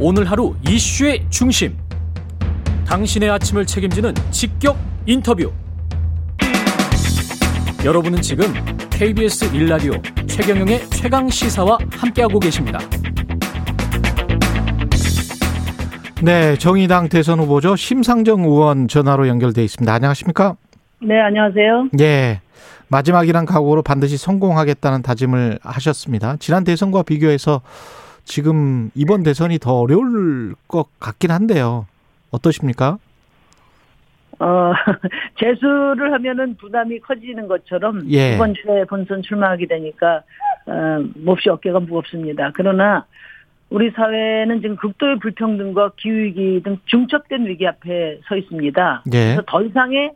오늘 하루 이슈의 중심. 당신의 아침을 책임지는 직격 인터뷰. 여러분은 지금 KBS 일라디오 최경영의 최강 시사와 함께하고 계십니다. 네, 정의당 대선 후보죠. 심상정 의원 전화로 연결돼 있습니다. 안녕하십니까? 네, 안녕하세요. 예. 마지막이란 각오로 반드시 성공하겠다는 다짐을 하셨습니다. 지난 대선과 비교해서 지금 이번 대선이 더 어려울 것 같긴 한데요. 어떠십니까? 어, 재수를 하면은 부담이 커지는 것처럼 예. 이번 주에 본선 출마하게 되니까 어, 몹시 어깨가 무겁습니다. 그러나 우리 사회는 지금 극도의 불평등과 기후위기 등 중첩된 위기 앞에 서 있습니다. 예. 그래서 더 이상의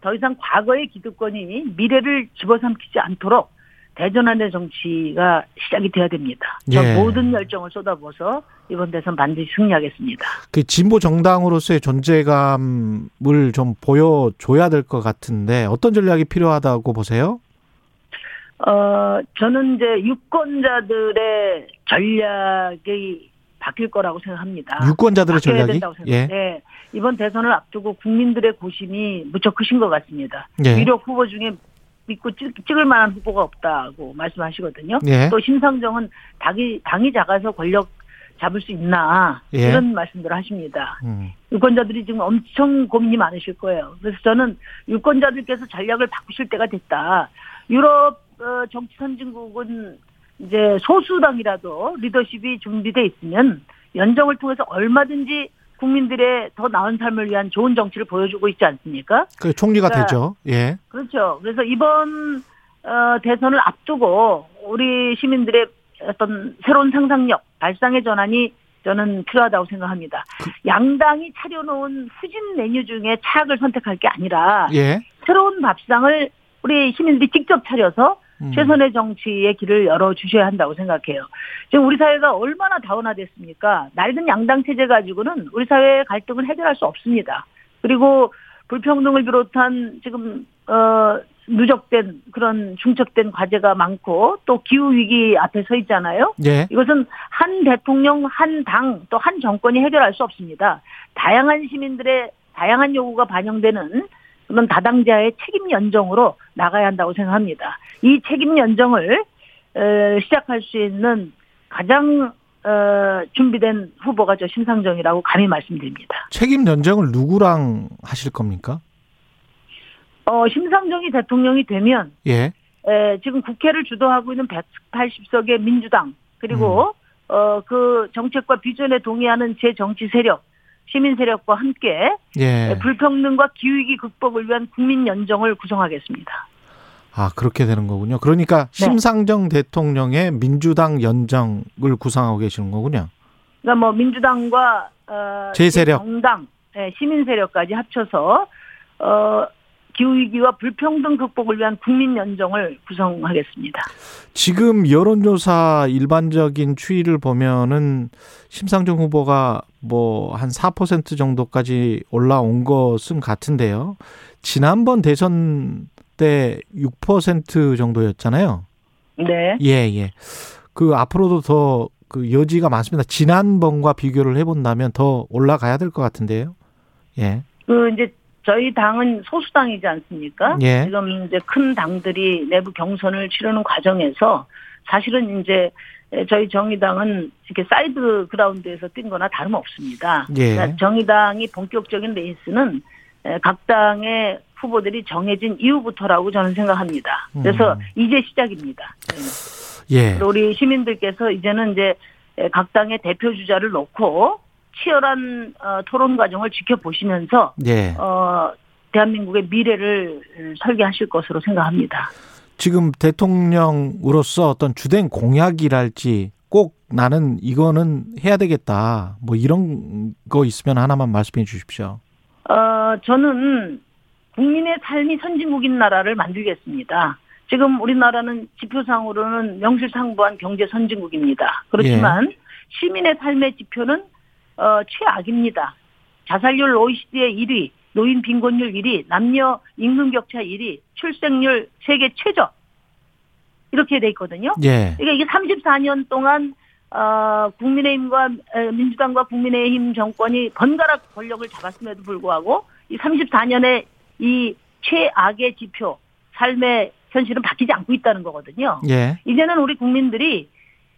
더 이상 과거의 기득권이 미래를 집어삼키지 않도록 대전환의 정치가 시작이 돼야 됩니다. 저 예. 모든 열정을 쏟아부어서 이번 대선 반드시 승리하겠습니다. 그 진보 정당으로서의 존재감을 좀 보여줘야 될 것 같은데 어떤 전략이 필요하다고 보세요? 어, 저는 이제 유권자들의 전략이 바뀔 거라고 생각합니다. 유권자들의 전략이? 예. 생각합니다. 네. 이번 대선을 앞두고 국민들의 고심이 무척 크신 것 같습니다. 예. 유력 후보 중에 믿고 찍, 찍을 만한 후보가 없다고 말씀하시거든요. 예. 또 심상정은 당이, 당이 작아서 권력 잡을 수 있나 예. 이런 말씀들을 하십니다. 음. 유권자들이 지금 엄청 고민이 많으실 거예요. 그래서 저는 유권자들께서 전략을 바꾸실 때가 됐다. 유럽 어, 정치 선진국은 이제 소수당이라도 리더십이 준비돼 있으면 연정을 통해서 얼마든지 국민들의 더 나은 삶을 위한 좋은 정치를 보여주고 있지 않습니까? 그 총리가 그러니까 되죠. 예. 그렇죠. 그래서 이번 어, 대선을 앞두고 우리 시민들의 어떤 새로운 상상력, 발상의 전환이 저는 필요하다고 생각합니다. 양당이 차려놓은 후진 메뉴 중에 차악을 선택할 게 아니라 예. 새로운 밥상을 우리 시민들이 직접 차려서 음. 최선의 정치의 길을 열어 주셔야 한다고 생각해요. 지금 우리 사회가 얼마나 다운화됐습니까? 낡은 양당 체제 가지고는 우리 사회의 갈등을 해결할 수 없습니다. 그리고 불평등을 비롯한 지금 어 누적된 그런 중첩된 과제가 많고 또 기후 위기 앞에 서 있잖아요. 예. 이것은 한 대통령, 한 당, 또 한 정권이 해결할 수 없습니다. 다양한 시민들의 다양한 요구가 반영되는 그런 다당자의 책임 연정으로 나가야 한다고 생각합니다. 이 책임 연정을 어, 시작할 수 있는 가장 어, 준비된 후보가 저 심상정이라고 감히 말씀드립니다. 책임 연정을 누구랑 하실 겁니까? 어, 심상정이 대통령이 되면 예. 에, 지금 국회를 주도하고 있는 180석의 민주당 그리고 어, 그 정책과 비전에 동의하는 제 정치 세력 시민 세력과 함께 예. 불평등과 기후위기 극복을 위한 국민 연정을 구성하겠습니다. 아, 그렇게 되는 거군요. 그러니까 네. 심상정 대통령의 민주당 연정을 구상하고 계시는 거군요. 그러니까 뭐 민주당과 어, 제 세력. 정당, 예, 시민 세력까지 합쳐서 어, 기후 위기와 불평등 극복을 위한 국민 연정을 구성하겠습니다. 지금 여론조사 일반적인 추이를 보면은 심상정 후보가 뭐 한 4% 정도까지 올라온 것은 같은데요. 지난번 대선 때 6% 정도였잖아요. 네. 예, 예. 그 앞으로도 더 그 여지가 많습니다. 지난번과 비교를 해본다면 더 올라가야 될 것 같은데요. 예. 그 이제 저희 당은 소수당이지 않습니까? 예. 지금 이제 큰 당들이 내부 경선을 치르는 과정에서 사실은 이제 저희 정의당은 이렇게 side ground에서 뛴 거나 다름없습니다. 예. 그러니까 정의당이 본격적인 레이스는 각 당의 후보들이 정해진 이후부터라고 저는 생각합니다. 그래서 음. 이제 시작입니다. 예. 우리 시민들께서 이제는 이제 각 당의 대표 주자를 놓고 치열한 어, 토론 과정을 지켜보시면서 예. 어, 대한민국의 미래를 설계하실 것으로 생각합니다. 지금 대통령으로서 어떤 주된 공약이랄지 꼭 나는 이거는 해야 되겠다. 뭐 이런 거 있으면 하나만 말씀해 주십시오. 어, 저는 국민의 삶이 선진국인 나라를 만들겠습니다. 지금 우리나라는 지표상으로는 명실상부한 경제 선진국입니다. 그렇지만 시민의 삶의 지표는 어, 최악입니다. 자살률 OECD 1위, 노인 빈곤율 1위, 남녀 임금 격차 1위, 출생률 세계 최저. 이렇게 돼 있거든요. 예. 그러니까 이게 34년 동안 어, 국민의힘과 에, 민주당과 국민의힘 정권이 번갈아 권력을 잡았음에도 불구하고 이 34년의 이 최악의 지표 삶의 현실은 바뀌지 않고 있다는 거거든요. 예. 이제는 우리 국민들이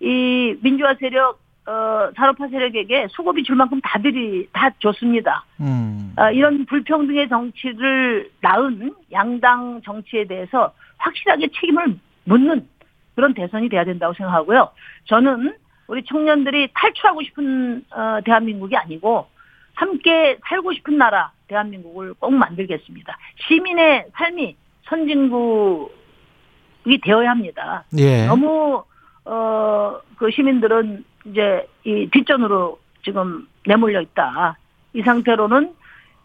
이 민주화 세력 어, 산업화 세력에게 수고비 줄 만큼 다들이 다 줬습니다. 음. 아, 이런 불평등의 정치를 낳은 양당 정치에 대해서 확실하게 책임을 묻는 그런 대선이 돼야 된다고 생각하고요. 저는 우리 청년들이 탈출하고 싶은 어, 대한민국이 아니고 함께 살고 싶은 나라 대한민국을 꼭 만들겠습니다. 시민의 삶이 선진국이 되어야 합니다. 예. 너무 어 그 시민들은 이제 이 뒷전으로 지금 내몰려 있다. 이 상태로는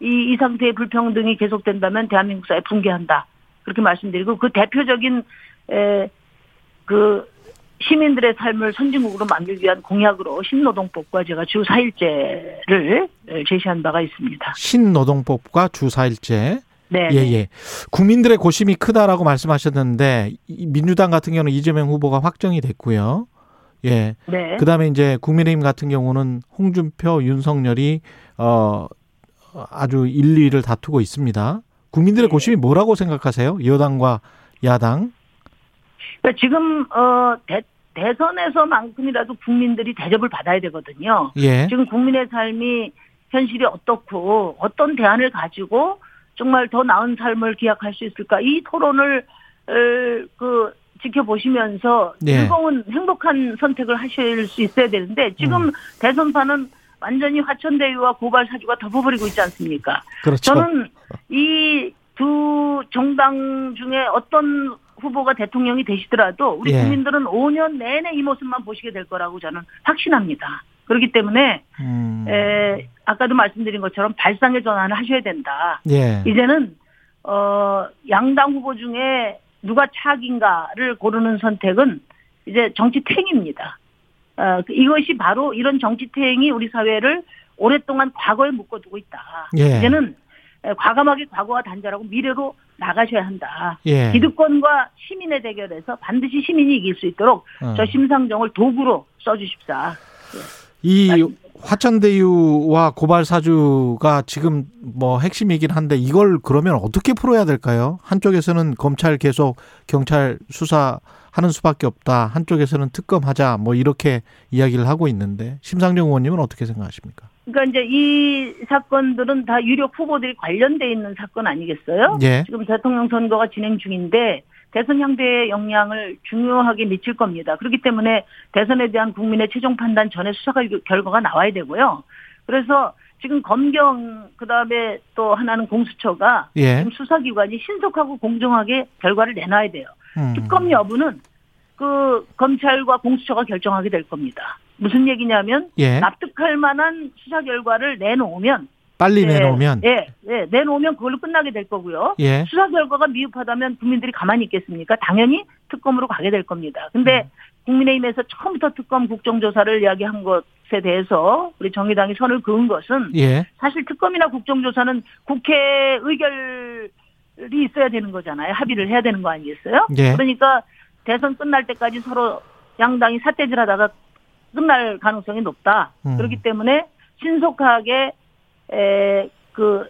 이, 이 상태의 불평등이 계속된다면 대한민국 사회 붕괴한다. 그렇게 말씀드리고 그 대표적인 에, 그 시민들의 삶을 선진국으로 만들기 위한 공약으로 신노동법과 제가 주 4일제를 제시한 바가 있습니다. 신노동법과 주 4일제. 네. 예, 예. 국민들의 고심이 크다라고 말씀하셨는데 이 민주당 같은 경우는 이재명 후보가 확정이 됐고요. 예. 네. 그다음에 이제 국민의힘 같은 경우는 홍준표, 윤석열이 어 아주 1, 2위를 다투고 있습니다. 국민들의 네. 고심이 뭐라고 생각하세요? 여당과 야당? 그러니까 지금 어 대, 대선에서만큼이라도 국민들이 대접을 받아야 되거든요. 예. 지금 국민의 삶이 현실이 어떻고 어떤 대안을 가지고 정말 더 나은 삶을 기약할 수 있을까 이 토론을 어, 그 지켜보시면서 네. 즐거운 행복한 선택을 하실 수 있어야 되는데 지금 음. 대선판은 완전히 화천대유와 고발 사주가 덮어버리고 있지 않습니까? 그렇죠. 저는 이 두 정당 중에 어떤 후보가 대통령이 되시더라도 우리 예. 국민들은 5년 내내 이 모습만 보시게 될 거라고 저는 확신합니다. 그렇기 때문에 음. 에, 아까도 말씀드린 것처럼 발상의 전환을 하셔야 된다. 예. 이제는 어 양당 후보 중에 누가 차악인가를 고르는 선택은 이제 정치퇴행입니다. 어, 그 이것이 바로 이런 정치퇴행이 우리 사회를 오랫동안 과거에 묶어두고 있다. 예. 이제는 에, 과감하게 과거와 단절하고 미래로 나가셔야 한다. 예. 기득권과 시민의 대결에서 반드시 시민이 이길 수 있도록 어. 저 심상정을 도구로 써주십사. 이 말씀- 화천대유와 고발 사주가 지금 뭐 핵심이긴 한데 이걸 그러면 어떻게 풀어야 될까요? 한쪽에서는 검찰 계속 경찰 수사하는 수밖에 없다. 한쪽에서는 특검하자. 뭐 이렇게 이야기를 하고 있는데 심상정 의원님은 어떻게 생각하십니까? 그러니까 이제 이 사건들은 다 유력 후보들이 관련돼 있는 사건 아니겠어요? 예. 지금 대통령 선거가 진행 중인데 대선 향대의 영향을 중요하게 미칠 겁니다. 그렇기 때문에 대선에 대한 국민의 최종 판단 전에 수사 결- 결과가 나와야 되고요. 그래서 지금 검경 그다음에 또 하나는 공수처가 예. 지금 수사기관이 신속하고 공정하게 결과를 내놔야 돼요. 음. 특검 여부는 그 검찰과 공수처가 결정하게 될 겁니다. 무슨 얘기냐면 예. 납득할 만한 수사 결과를 내놓으면 빨리 네, 내놓으면 예, 예, 내놓으면 그걸로 끝나게 될 거고요. 예. 수사 결과가 미흡하다면 국민들이 가만히 있겠습니까? 당연히 특검으로 가게 될 겁니다. 근데 음. 국민의힘에서 처음부터 특검 국정조사를 이야기한 것에 대해서 우리 정의당이 선을 그은 것은 예. 사실 특검이나 국정조사는 국회 의결이 있어야 되는 거잖아요. 합의를 해야 되는 거 아니겠어요? 예. 그러니까 대선 끝날 때까지 서로 양당이 삿대질하다가 끝날 가능성이 높다. 음. 그렇기 때문에 신속하게 에, 그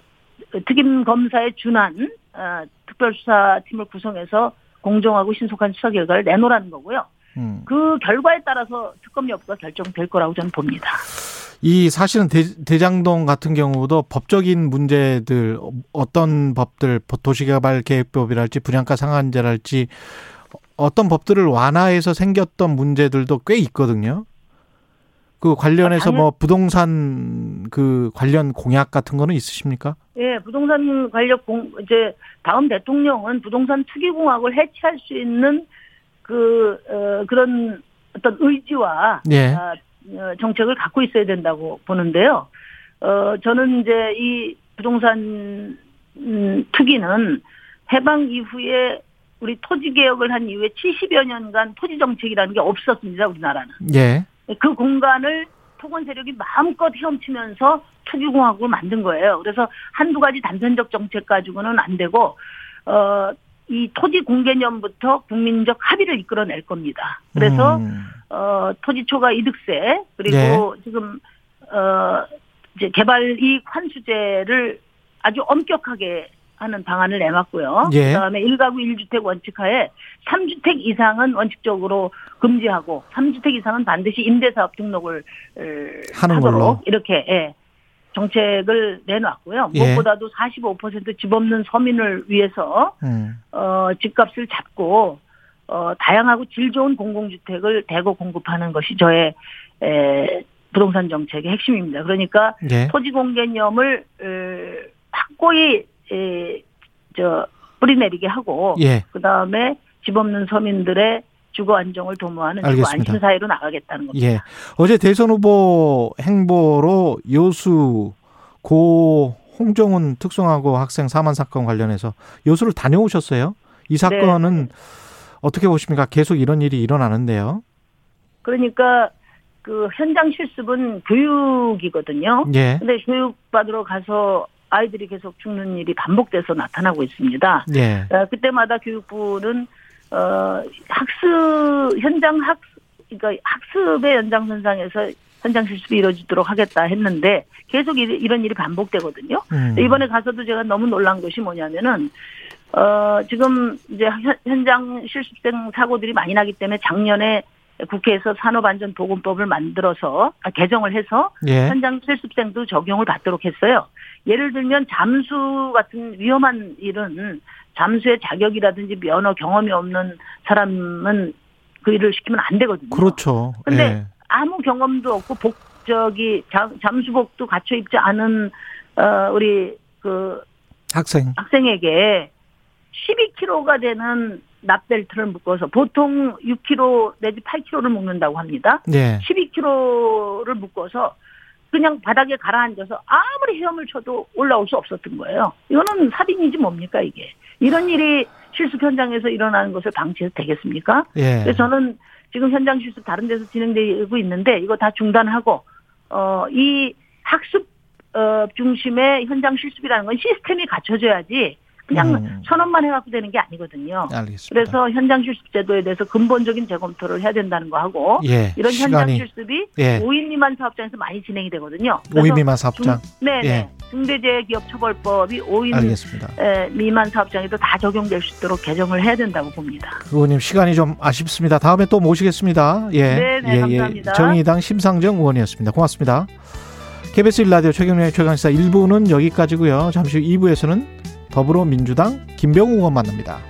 특임 검사에 준한 어, 특별수사팀을 구성해서 공정하고 신속한 수사 결과를 내놓으라는 거고요. 음. 그 결과에 따라서 특검 여부가 결정될 거라고 저는 봅니다. 이 사실은 대, 장동 같은 경우도 법적인 문제들 어떤 법들 도시개발 계획법이랄지 분양가 상한제랄지 어떤 법들을 완화해서 생겼던 문제들도 꽤 있거든요. 그 관련해서 아, 뭐 부동산 그 관련 공약 같은 거는 있으십니까? 예, 부동산 관련 공, 이제 다음 대통령은 부동산 투기 공학을 해체할 수 있는 그, 어, 그런 어떤 의지와 예. 아, 어, 정책을 갖고 있어야 된다고 보는데요. 어, 저는 이제 이 부동산 음, 투기는 해방 이후에 우리 토지 개혁을 한 이후에 70여 년간 토지 정책이라는 게 없었습니다. 우리나라는. 예. 그 공간을 토건 세력이 마음껏 헤엄치면서 투기공학을 만든 거예요. 그래서 한두 가지 단편적 정책 가지고는 안 되고, 어, 이 토지 공개념부터 국민적 합의를 이끌어낼 겁니다. 그래서, 음. 어, 토지 초과 이득세 그리고 네. 지금 어 이제 개발 이익 환수제를 아주 엄격하게 하는 방안을 내놨고요. 예. 그다음에 1가구 1주택 원칙하에 3주택 이상은 원칙적으로 금지하고 3주택 이상은 반드시 임대사업 등록을 어, 하는 걸로. 이렇게 예, 정책을 내놨고요. 예. 무엇보다도 45%집 없는 서민을 위해서 음. 어, 집값을 잡고 어, 다양하고 질 좋은 공공주택을 대거 공급하는 것이 저의 에, 부동산 정책의 핵심입니다. 그러니까 예. 토지 공개념을 에, 확고히 에, 저 뿌리내리게 하고 예. 그 다음에 집 없는 서민들의 주거 안정을 도모하는 주거 알겠습니다. 안심 사회로 나가겠다는 겁니다. 예. 어제 대선 후보 행보로 요수 고 홍정훈 특성화고 학생 사망 사건 관련해서 요수를 다녀오셨어요. 이 사건은 어떻게 보십니까? 계속 이런 일이 일어나는데요. 그러니까 그 현장 실습은 교육이거든요. 예. 근데 교육 받으러 가서 아이들이 계속 죽는 일이 반복돼서 나타나고 있습니다. 예. 어, 그때마다 교육부는 어 학습 현장 학 그러니까 학습의 연장선상에서 현장 실습이 이루어지도록 하겠다 했는데 계속 이- 이런 일이 반복되거든요. 음. 이번에 가서도 제가 너무 놀란 것이 뭐냐면은 어 지금 이제 현- 현장 실습생 사고들이 많이 나기 때문에 작년에 국회에서 산업안전보건법을 만들어서 아, 개정을 해서 예. 현장 실습생도 적용을 받도록 했어요. 예를 들면 잠수 같은 위험한 일은 잠수의 자격이라든지 면허 경험이 없는 사람은 그 일을 시키면 안 되거든요. 그렇죠. 근데 예. 아무 경험도 없고 복 저기 잠, 잠수복도 갖춰 입지 않은 어 우리 그 학생. 학생에게 12kg가 되는 납벨트를 묶어서 보통 6kg 내지 8kg를 묶는다고 합니다. 예. 12kg를 묶어서 그냥 바닥에 가라앉아서 아무리 헤엄을 쳐도 올라올 수 없었던 거예요. 이거는 살인이지 뭡니까 이게. 이런 일이 실습 현장에서 일어나는 것을 방치해도 되겠습니까? 예. 그래서 저는 지금 현장 실습 다른 데서 진행되고 있는데 이거 다 중단하고 어 이 학습 어 중심의 현장 실습이라는 건 시스템이 갖춰져야지 그냥 음. 선언만 해갖고 되는 게 아니거든요. 알겠습니다. 그래서 현장 실습 제도에 대해서 근본적인 재검토를 해야 된다는 거 하고 예. 이런 현장 실습이 예. 5인 미만 사업장에서 많이 진행이 되거든요. 5인 미만 사업장. 네, 예. 네. 중대재해기업처벌법이 5인 알겠습니다. 에, 미만 사업장에도 다 적용될 수 있도록 개정을 해야 된다고 봅니다. 의원님 시간이 좀 아쉽습니다. 다음에 또 모시겠습니다. 예. 네, 네, 감사합니다. 정의당 심상정 의원이었습니다. 고맙습니다. KBS 1라디오 최경련의 최강시사 1부는 여기까지고요. 잠시 후 2부에서는 더불어민주당 김병우 의원 만납니다.